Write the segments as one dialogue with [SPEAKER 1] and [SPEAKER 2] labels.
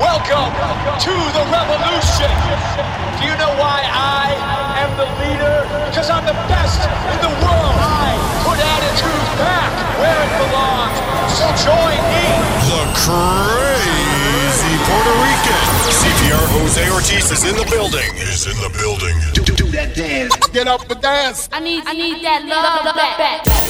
[SPEAKER 1] Welcome to the revolution. Do you know why I am the leader? Because I'm the best in the world. I put attitude back where it belongs. So join me.
[SPEAKER 2] The crazy Puerto Rican. CPR Jose Ortiz is in the building. Is in the building.
[SPEAKER 3] Do, do, do that dance. Get up and dance.
[SPEAKER 4] I need, I need that love,
[SPEAKER 2] love, love back. back.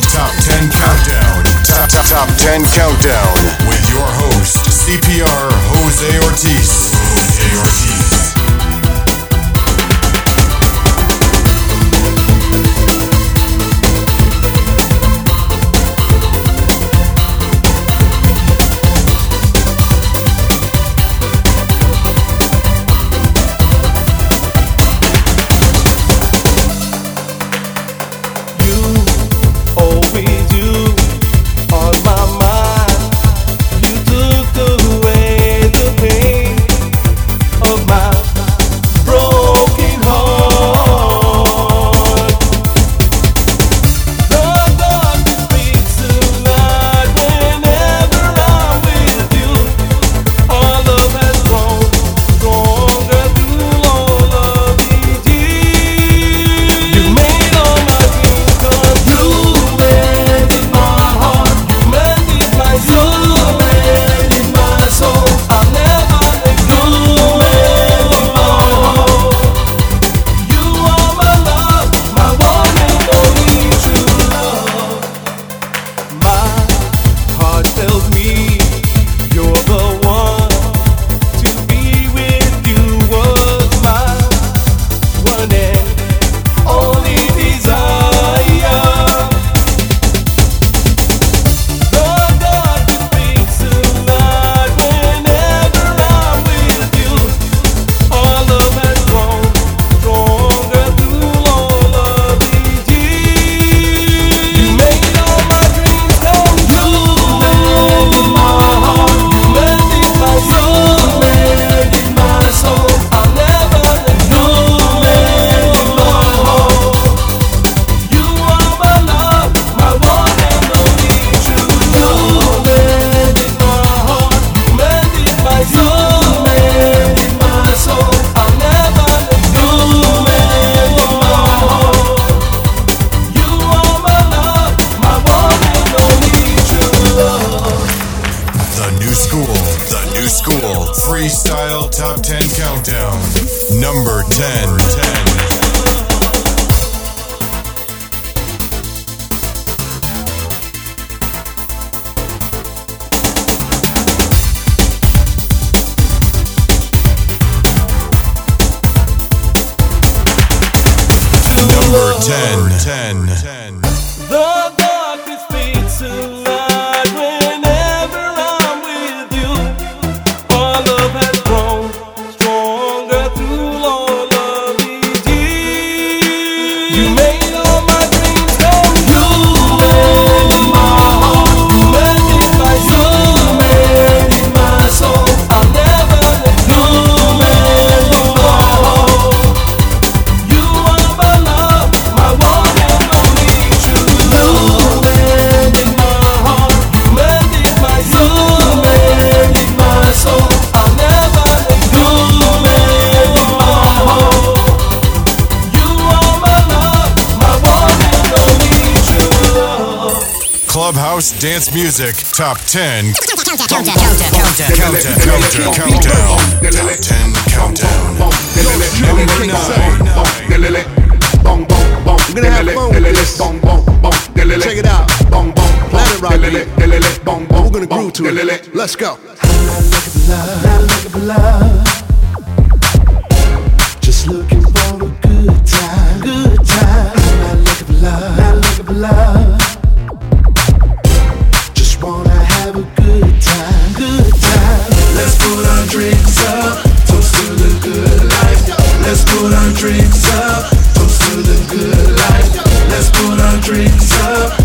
[SPEAKER 2] Top 10 Countdown. Top, top, top 10 Countdown. With your host, CPR Jose Ortiz. Jose Ortiz. School, the New School Freestyle Top 10 Countdown. Number 10. 10.
[SPEAKER 5] Dance Music Top 10
[SPEAKER 6] Countdown.
[SPEAKER 5] Top 10 Countdown. Number 9.
[SPEAKER 7] We're gonna have fun. Check it out. Planet Rock. We're gonna groove to it. Let's go.
[SPEAKER 8] Drinks up,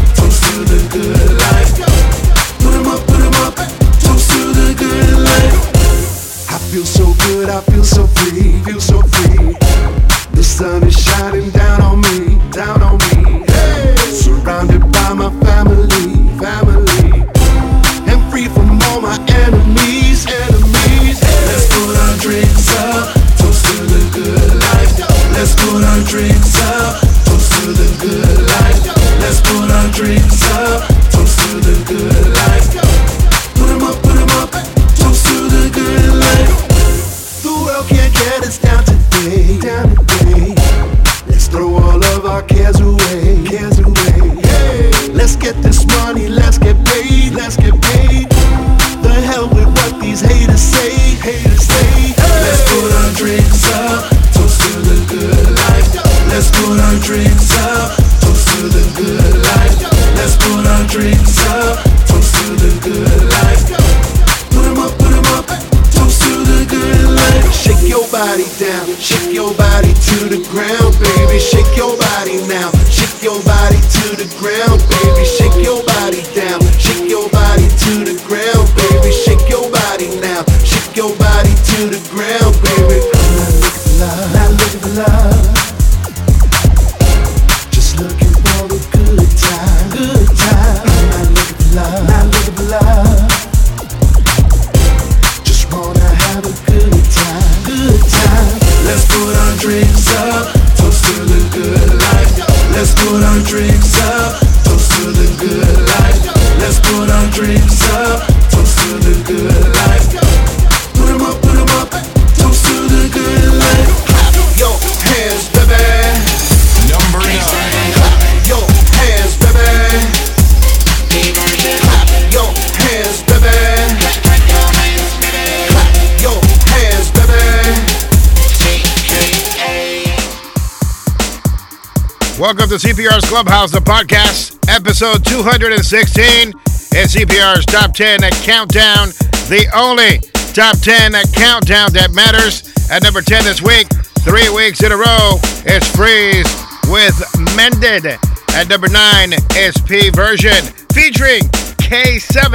[SPEAKER 9] Welcome to CPR's Clubhouse, the podcast, episode 216. It's CPR's Top 10 at Countdown, the only Top 10 at Countdown that matters. At number 10 this week, three weeks in a row, it's Freeze with Mended. At number 9, it's P Version, featuring K7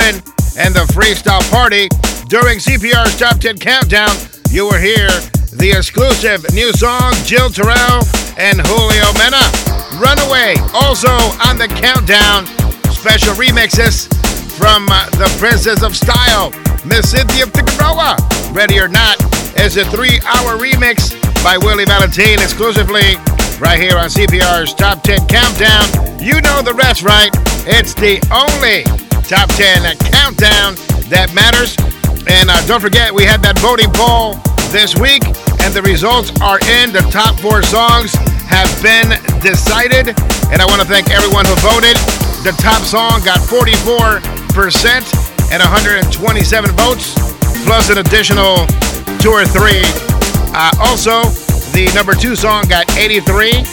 [SPEAKER 9] and the Freestyle Party. During CPR's Top 10 Countdown, you were hear the exclusive new song, Jill Tirrell and Julio Mena. Runaway, also on the countdown. Special remixes from uh, the Princess of Style, Miss Synthia Figueroa. Ready or Not is a three hour remix by Willie Valentin exclusively right here on CPR's Top 10 Countdown. You know the rest, right? It's the only Top 10 Countdown that matters. And uh, don't forget, we had that voting poll this week, and the results are in. The top four songs have been decided, and I want to thank everyone who voted. The top song got 44% and 127 votes, plus an additional two or three. Uh, also, the number two song got 83,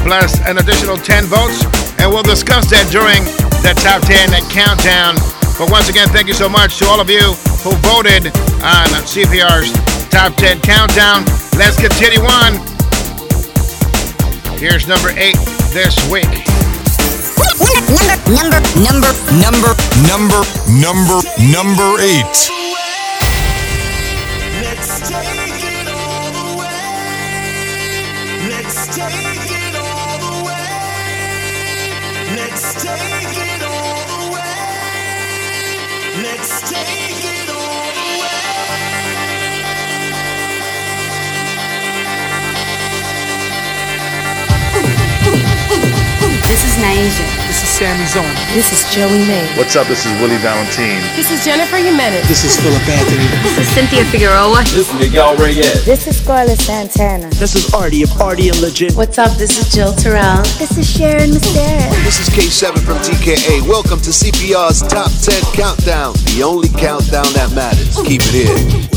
[SPEAKER 9] plus an additional 10 votes, and we'll discuss that during the top 10 countdown. But once again, thank you so much to all of you who voted on CPR's Top 10 Countdown. Let's continue on. Here's number eight this week.
[SPEAKER 6] Number, number, number,
[SPEAKER 5] Number, number, number 8.
[SPEAKER 8] Let's take it all the way. Let's take
[SPEAKER 2] is Nyasia. This is Sammy Zone.
[SPEAKER 10] This is Joey May.
[SPEAKER 3] What's up? This is Willie Valentin.
[SPEAKER 10] This is Jennifer Jimenez.
[SPEAKER 2] This is Philip Anthony.
[SPEAKER 10] this is Synthia Figueroa.
[SPEAKER 11] This is Miguel Reyes.
[SPEAKER 12] This is Scarlett Santana.
[SPEAKER 13] This is Artie of Artie and Legit.
[SPEAKER 10] What's up? This is Jill Tirrell.
[SPEAKER 12] This is Sharon Mysteris.
[SPEAKER 14] This is K7 from TKA. Welcome to CPR's Top 10 Countdown, the only countdown that matters. Keep it here.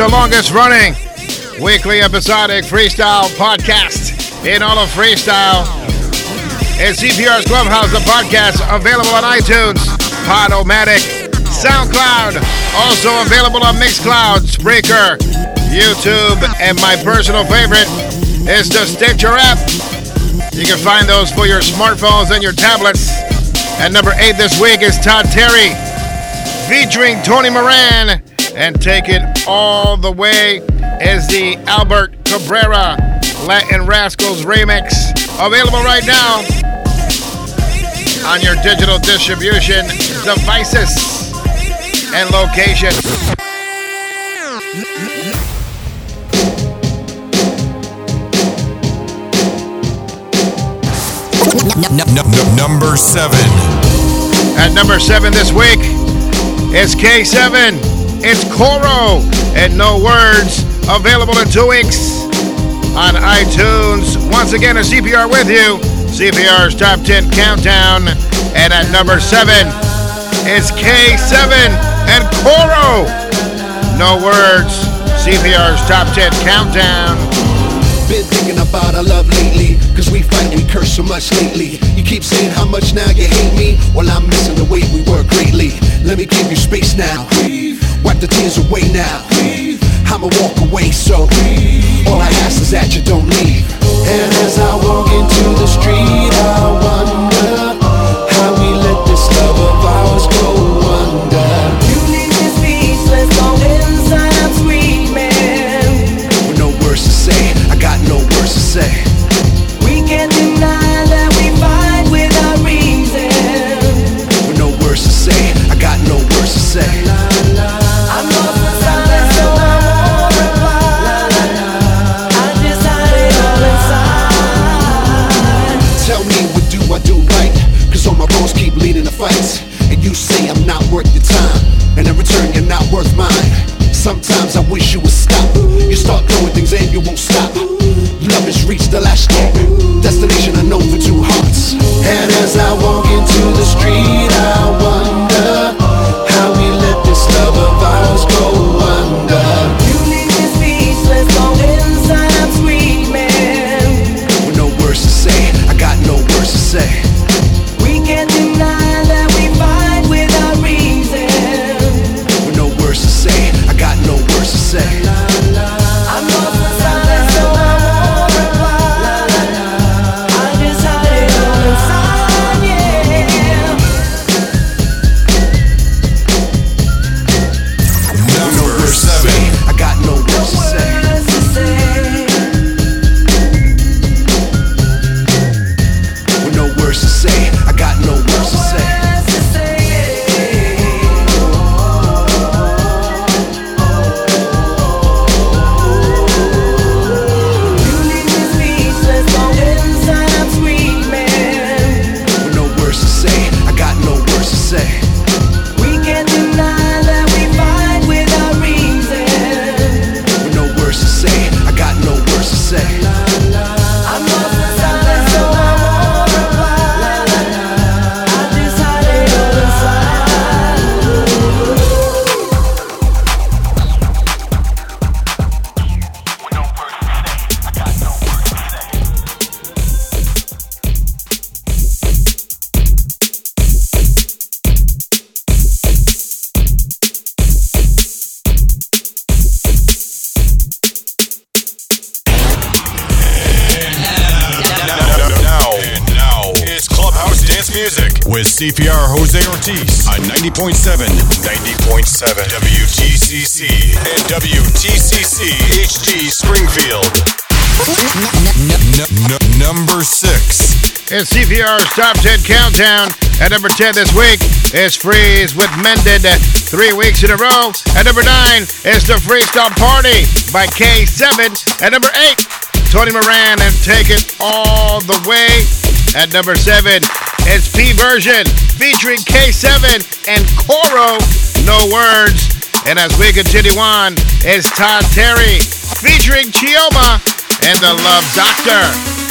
[SPEAKER 9] Longest running weekly episodic freestyle podcast in all of freestyle. It's CPR's Clubhouse, the podcast available on iTunes, Podomatic, SoundCloud, also available on Mixcloud, Spreaker, YouTube, and my personal favorite is the Stitcher app. You can find those for your smartphones and your tablets. And number eight this week is Todd Terry featuring Tony Moran. And take it all the way is the Albert Cabrera Latin Rascals remix. Available right now on your digital distribution devices and location.
[SPEAKER 5] Number seven.
[SPEAKER 9] At number seven this week is K7. It's Coro and No Words. Available in two weeks on iTunes. Once again, a CPR with you. CPR's Top 10 Countdown. And at number seven is K7 and Coro. No Words. CPR's Top 10 Countdown.
[SPEAKER 7] Been thinking about our love lately Cause we fight and curse so much lately You keep saying how much now you hate me Well I'm missing the way we were greatly Let me give you space now Wipe the tears away now. I'ma walk away so All I ask is that you don't leave. And as I walk into the street I wonder How we let this love of ours go
[SPEAKER 5] WTCC and WTCC HD Springfield. N- n- number six.
[SPEAKER 9] It's CPR's Top 10 Countdown. At number 10 this week is Freeze with Mended three weeks in a row. At number 9 is The Freestyle Party by K7. At number 8, Tony Moran and Take It All the Way. At number 7, it's P Version featuring K7 and Coro, No Words. And as we continue on, it's Todd Terry featuring Chioma and The
[SPEAKER 15] Love Doctor.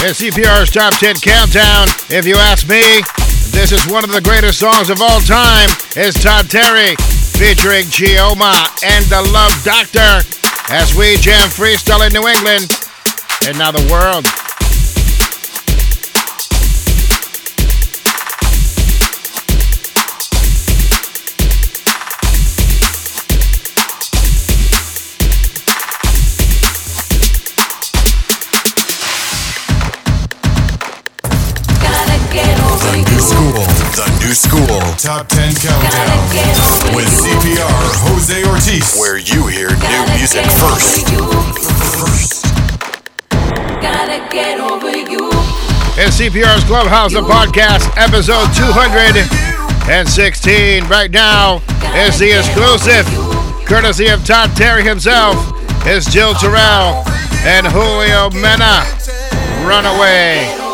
[SPEAKER 15] It's
[SPEAKER 9] CPR's Top 10 Countdown. If you ask me, this is one of the greatest songs of all time. It's Todd Terry featuring Chioma and the Love Doctor as we jam freestyle in New England and now the world.
[SPEAKER 5] The new school. The new school. Top 10 countdown. With CPR Jose Ortiz. Where you hear new music first.
[SPEAKER 15] Gotta get over you.
[SPEAKER 9] It's CPR's Clubhouse, the podcast, episode 216. Right now is the exclusive, courtesy of Todd Terry himself, is Jill Tirrell and Julio Mena. Runaway.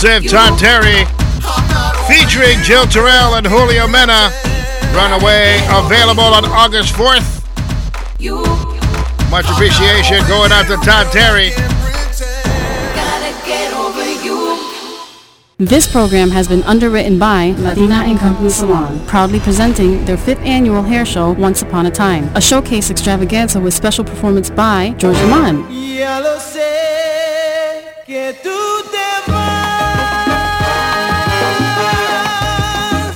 [SPEAKER 5] The
[SPEAKER 9] exclusive Todd Terry featuring Jill Tirrell and Julio Mena. Runaway available on August 4th. Much appreciation going out to Todd Terry.
[SPEAKER 2] Gotta get over you.
[SPEAKER 11] This program has been underwritten by Latina and Company Salon, proudly presenting their fifth annual hair show, Once Upon a Time, a showcase extravaganza with special performance by George Aman.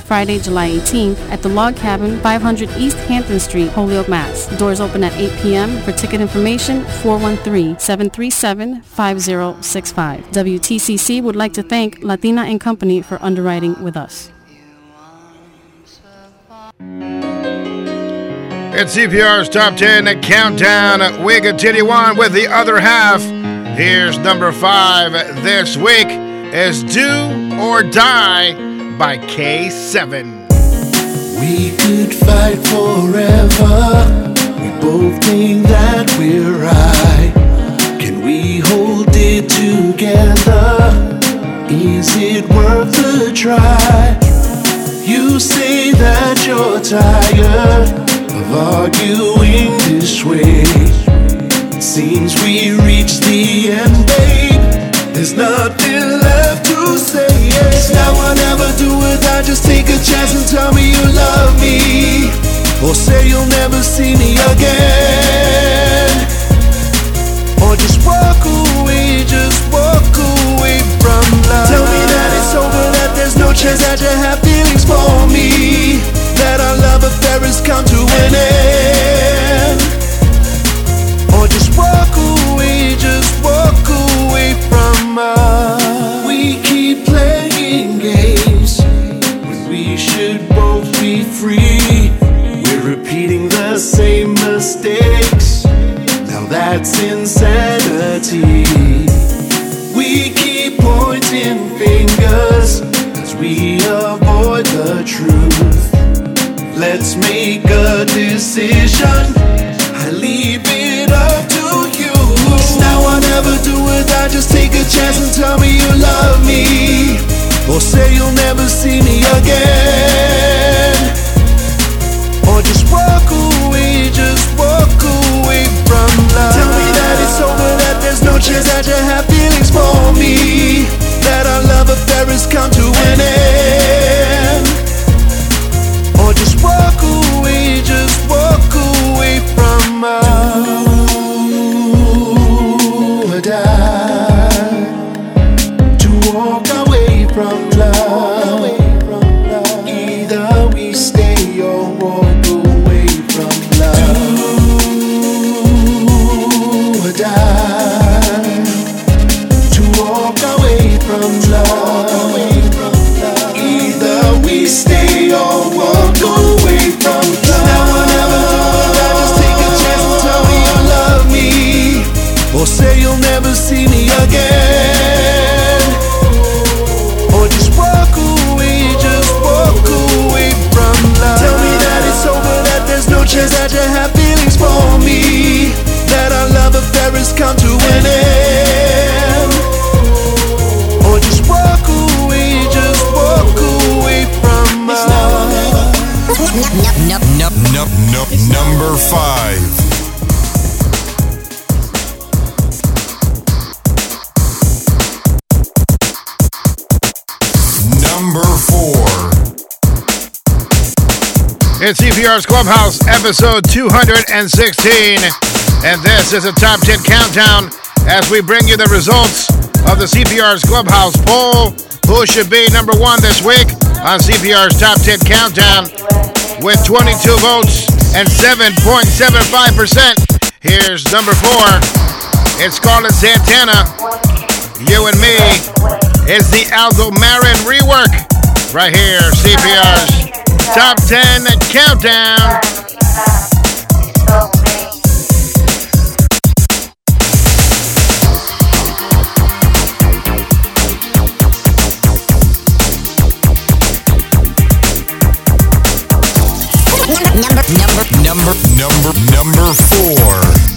[SPEAKER 11] Friday, July 18th at the Log Cabin, 500 East Hampton Street, Holyoke, Mass. Doors open at 8 p.m. For ticket information, 413-737-5065. WTCC would like to thank Latina and Company for underwriting with us.
[SPEAKER 9] It's CPR's Top 10 Countdown. We continue on with the other half. Here's number five this week is Do or Die by K7.
[SPEAKER 8] We could fight forever. We both think that we're right. Can we hold it together? Is it worth the try? You say that you're tired of arguing this way. Seems we reached the end, babe. There's nothing to say. It's now or never do it. I just take a chance and tell me you love me. Or say you'll never see me again. Or just walk away, just walk away from love. Tell me that it's over, that there's no chance that you have feelings for me. That our love affair has come to an end. That's insanity. It's
[SPEAKER 9] CPR's Clubhouse, episode 216. And this is a top 10 countdown as we bring you the results of the CPR's Clubhouse poll. Who should be number one this week on CPR's top 10 countdown with 22 votes and 7.75%. Here's number four. It's Scarlett Santana. You and me is the Aldo Marin rework right here, CPR's Top 10 Countdown.
[SPEAKER 5] Number, number, number, number,
[SPEAKER 7] number
[SPEAKER 12] four.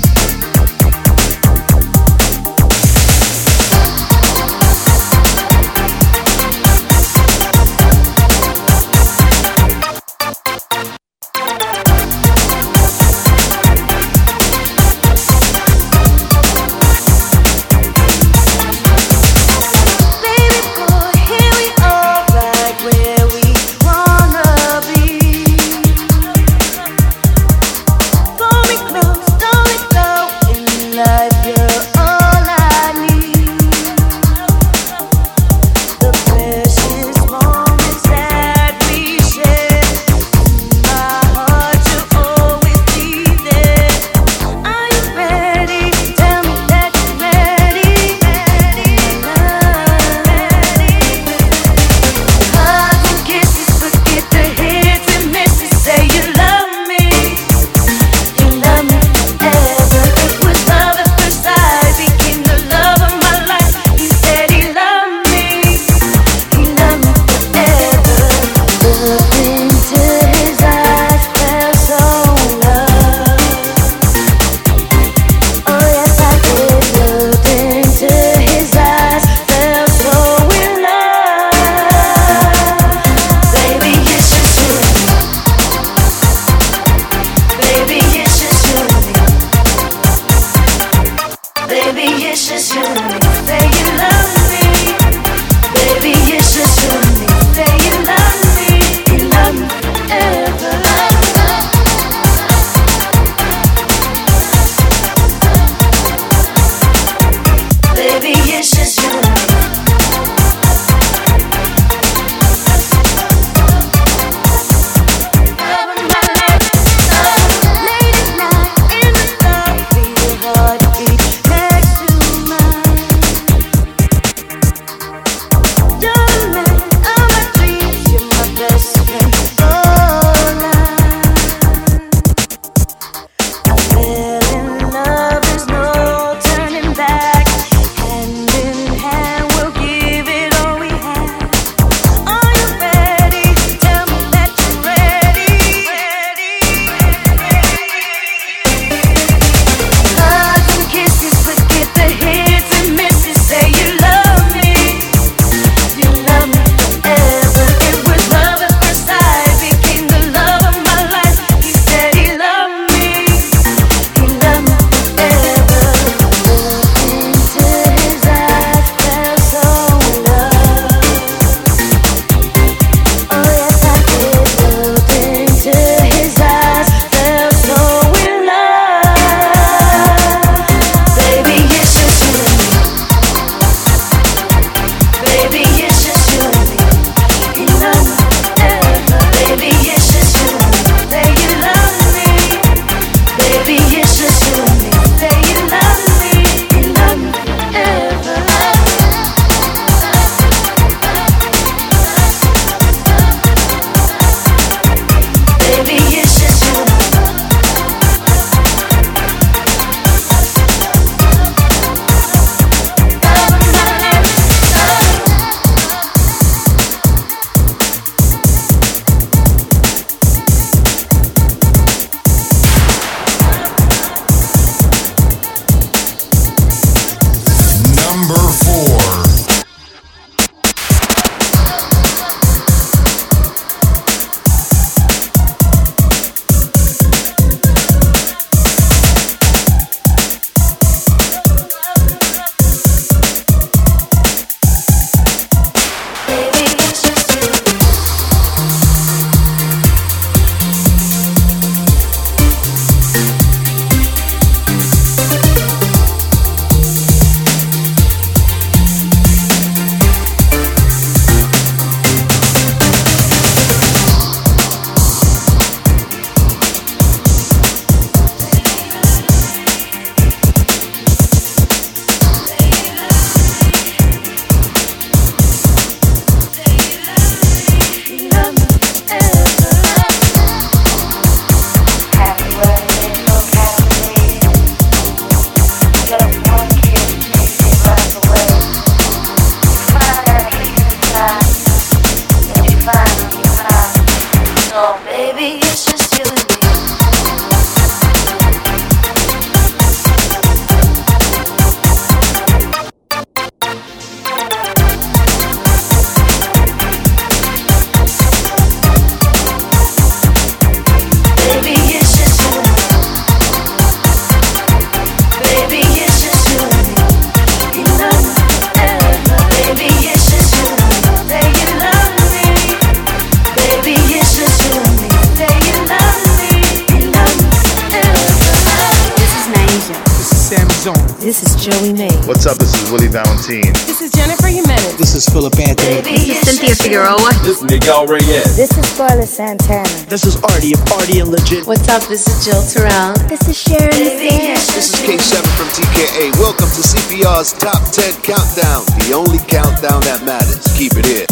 [SPEAKER 12] This is
[SPEAKER 13] Artie of Artie and Legit.
[SPEAKER 12] What's up? This is Jill Tirrell.
[SPEAKER 7] This is Sharon Misaris.
[SPEAKER 16] This is K7 from TKA. Welcome to CPR's Top 10 Countdown, the only countdown that matters. Keep it here.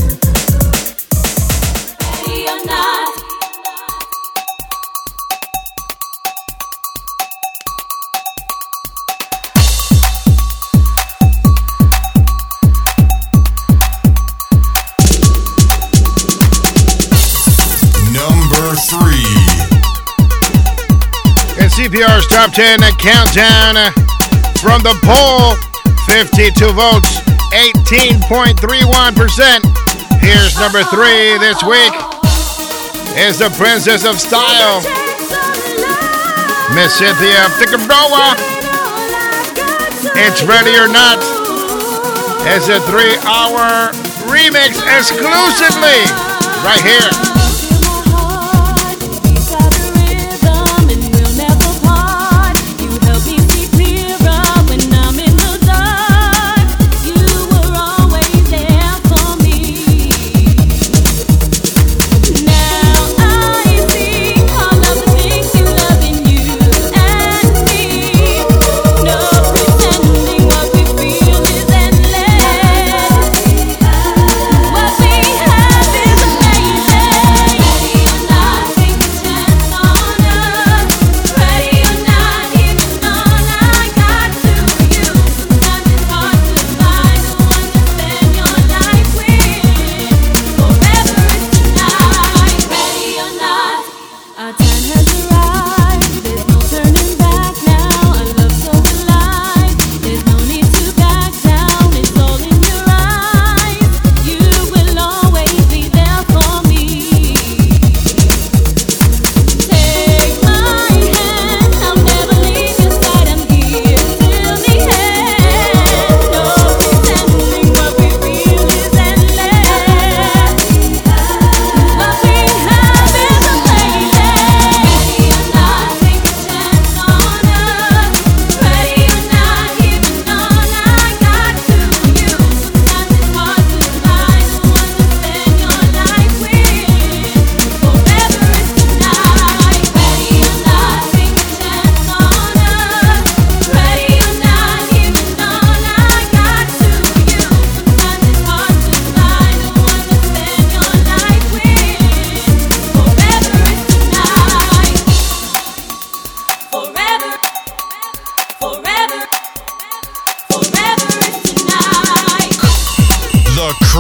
[SPEAKER 15] In CPR's top 10 countdown uh, from the poll 52 votes, 18.31%. Here's number three this week is the Princess of Style, Miss Synthia Figueroa. It's Ready or Not. It's a three hour remix exclusively right here.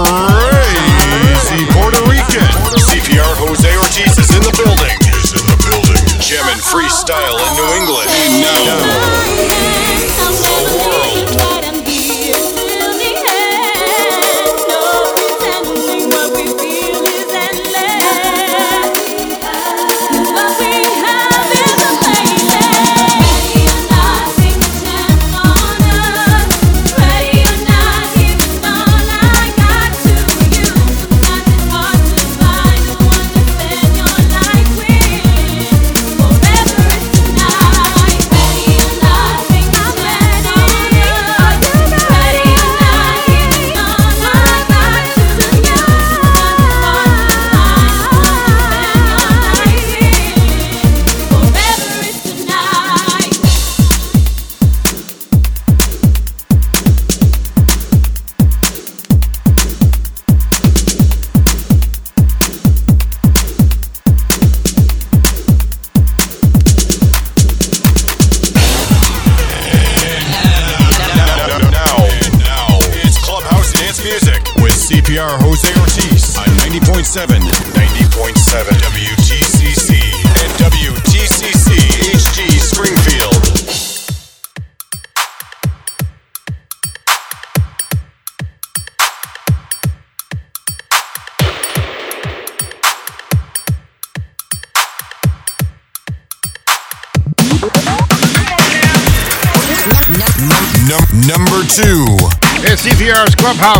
[SPEAKER 5] Crazy Puerto Rican. CPR Jose Ortiz is in the building. Is in the building. Jamming freestyle in New England. And now,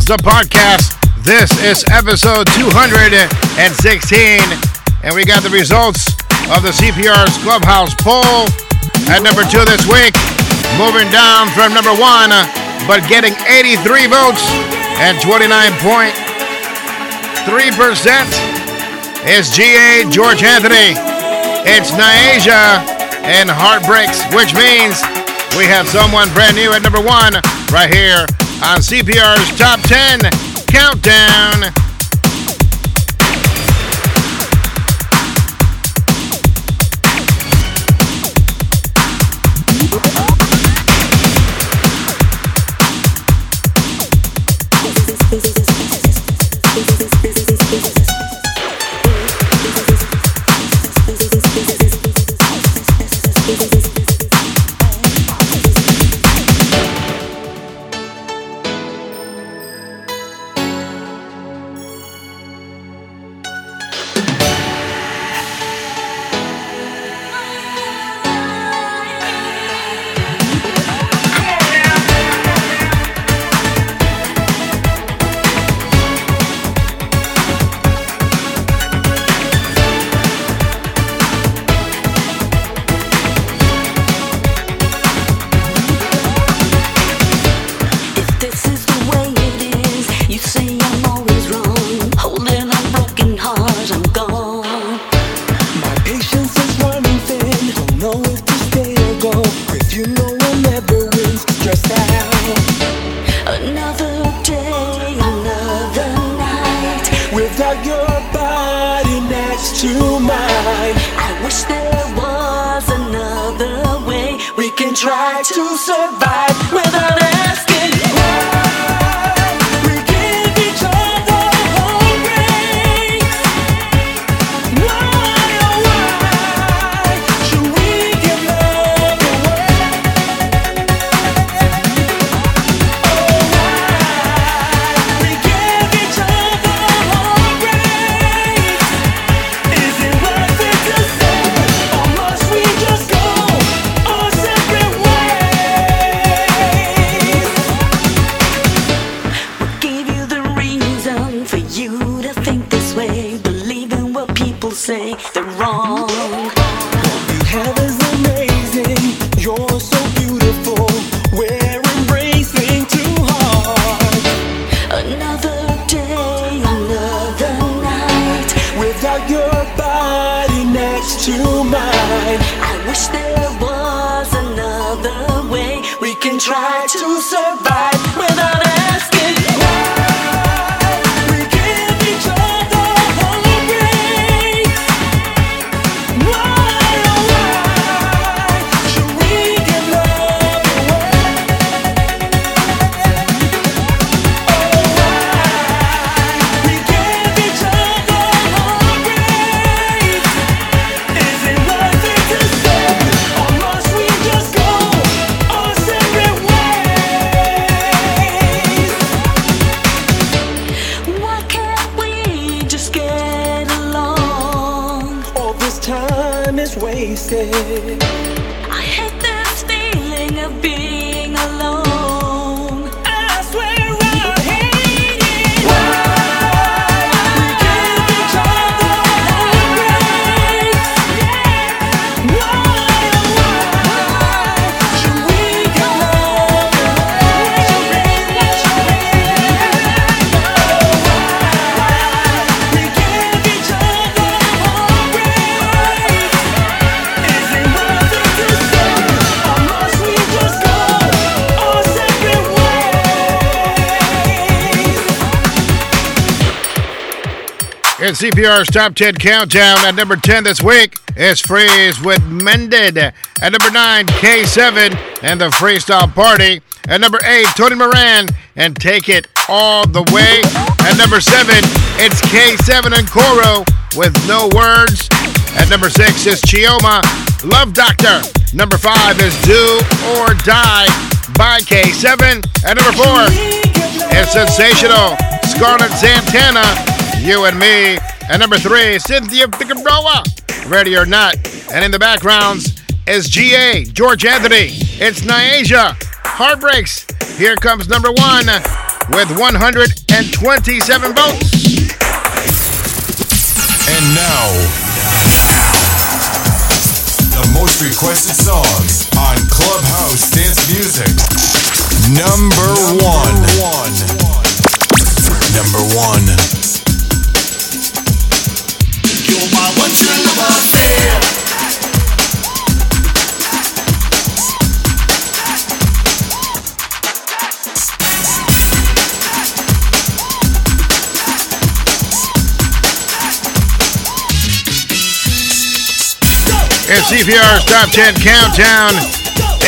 [SPEAKER 5] the
[SPEAKER 15] podcast. This is episode 216, and we got the results of the CPR's Clubhouse poll. At number two this week
[SPEAKER 9] moving down from number one, but getting 83 votes and 29.3% is GA George Anthony. It's Nyasia and Heartbreaks, which means we have someone brand new at number one right here on CPR's Top 10 Countdown.
[SPEAKER 2] If
[SPEAKER 9] In CPR's Top 10 Countdown at number 10 this week is Freeze with Mended. At number 9, K7 and the Freestyle Party. At number 8, Tony Moran and Take It All the Way. At number 7, it's K7 and Koro with No Words. At number 6 is Chioma, Love Doctor. Number 5 is Do or Die by K7. At number 4, it's Sensational, Scarlett Santana, you and Me. And number three, Synthia Figueroa, Ready or Not. And in the backgrounds is GA, George Anthony. It's Nyasia, Heartbreaks. Here comes number one with 127 votes.
[SPEAKER 5] And now, the most requested songs on Clubhouse Dance Music. Number, Number one.
[SPEAKER 8] one. Number one.
[SPEAKER 9] and CPR's Top 10 Countdown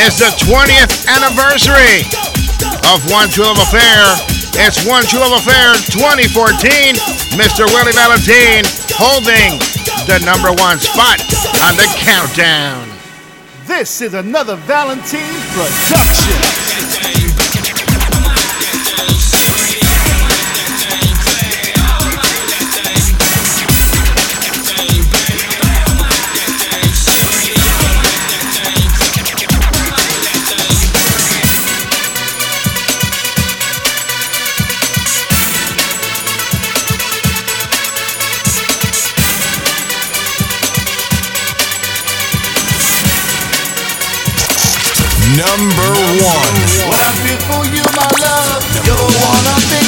[SPEAKER 9] is the 20th anniversary of One True Love Affair. It's One True Love Affair 2014. Mr. Willie Valentin holding the number one spot on the countdown.
[SPEAKER 17] This is another Valentin production.
[SPEAKER 5] Number one.
[SPEAKER 8] What I feel for you, my love. You're the one I think.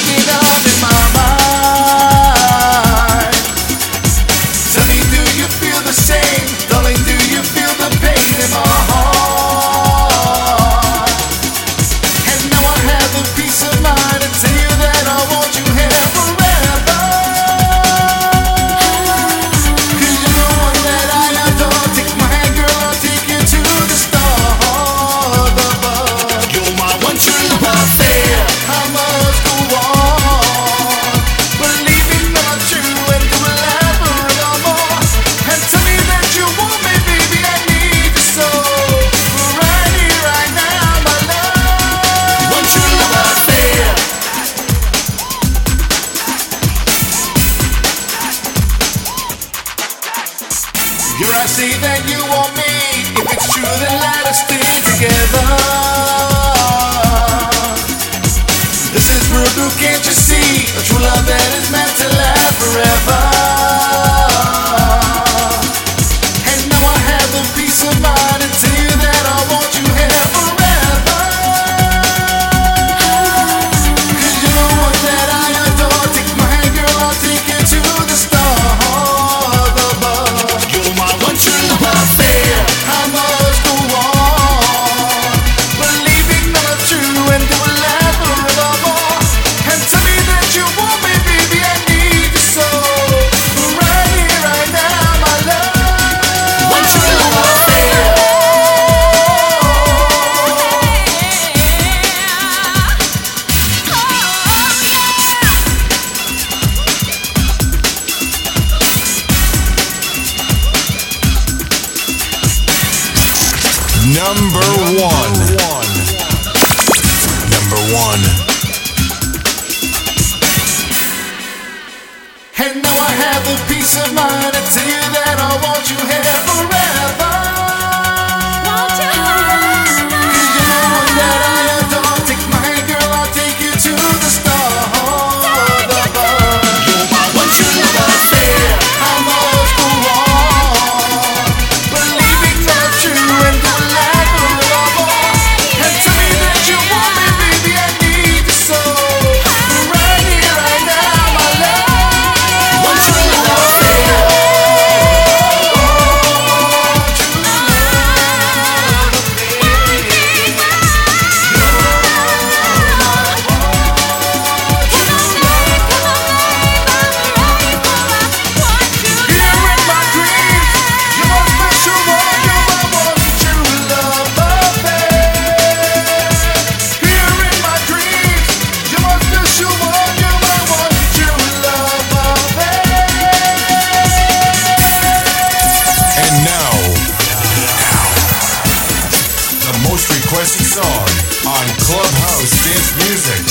[SPEAKER 8] on
[SPEAKER 5] Clubhouse Dance Music.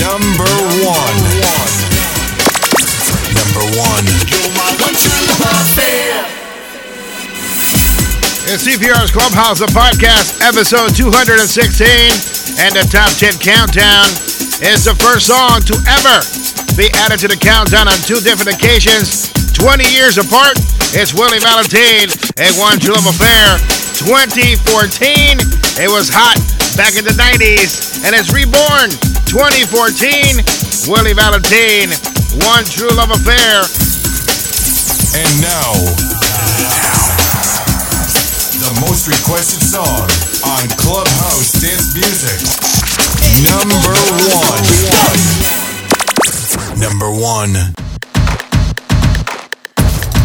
[SPEAKER 5] Number one. Number one.
[SPEAKER 9] It's CPR's Clubhouse, the podcast, episode 216, and the top 10 countdown is the first song to ever be added to the countdown on two different occasions, 20 years apart. It's Willie Valentin A One True Love Affair 2014. It was hot back in the 90s, and it's reborn 2014. Willie Valentin, One True Love Affair.
[SPEAKER 5] And now, the most requested song on Clubhouse Dance Music. Number one. Number one.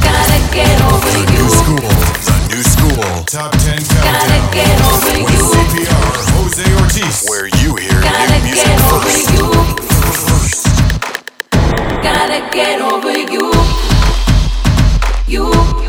[SPEAKER 15] Gotta get over the you. new
[SPEAKER 5] school. The new school. Top 10 countdown. Gotta get over with you. CPR. Jose Ortiz, where you hear new music first.
[SPEAKER 15] You. You.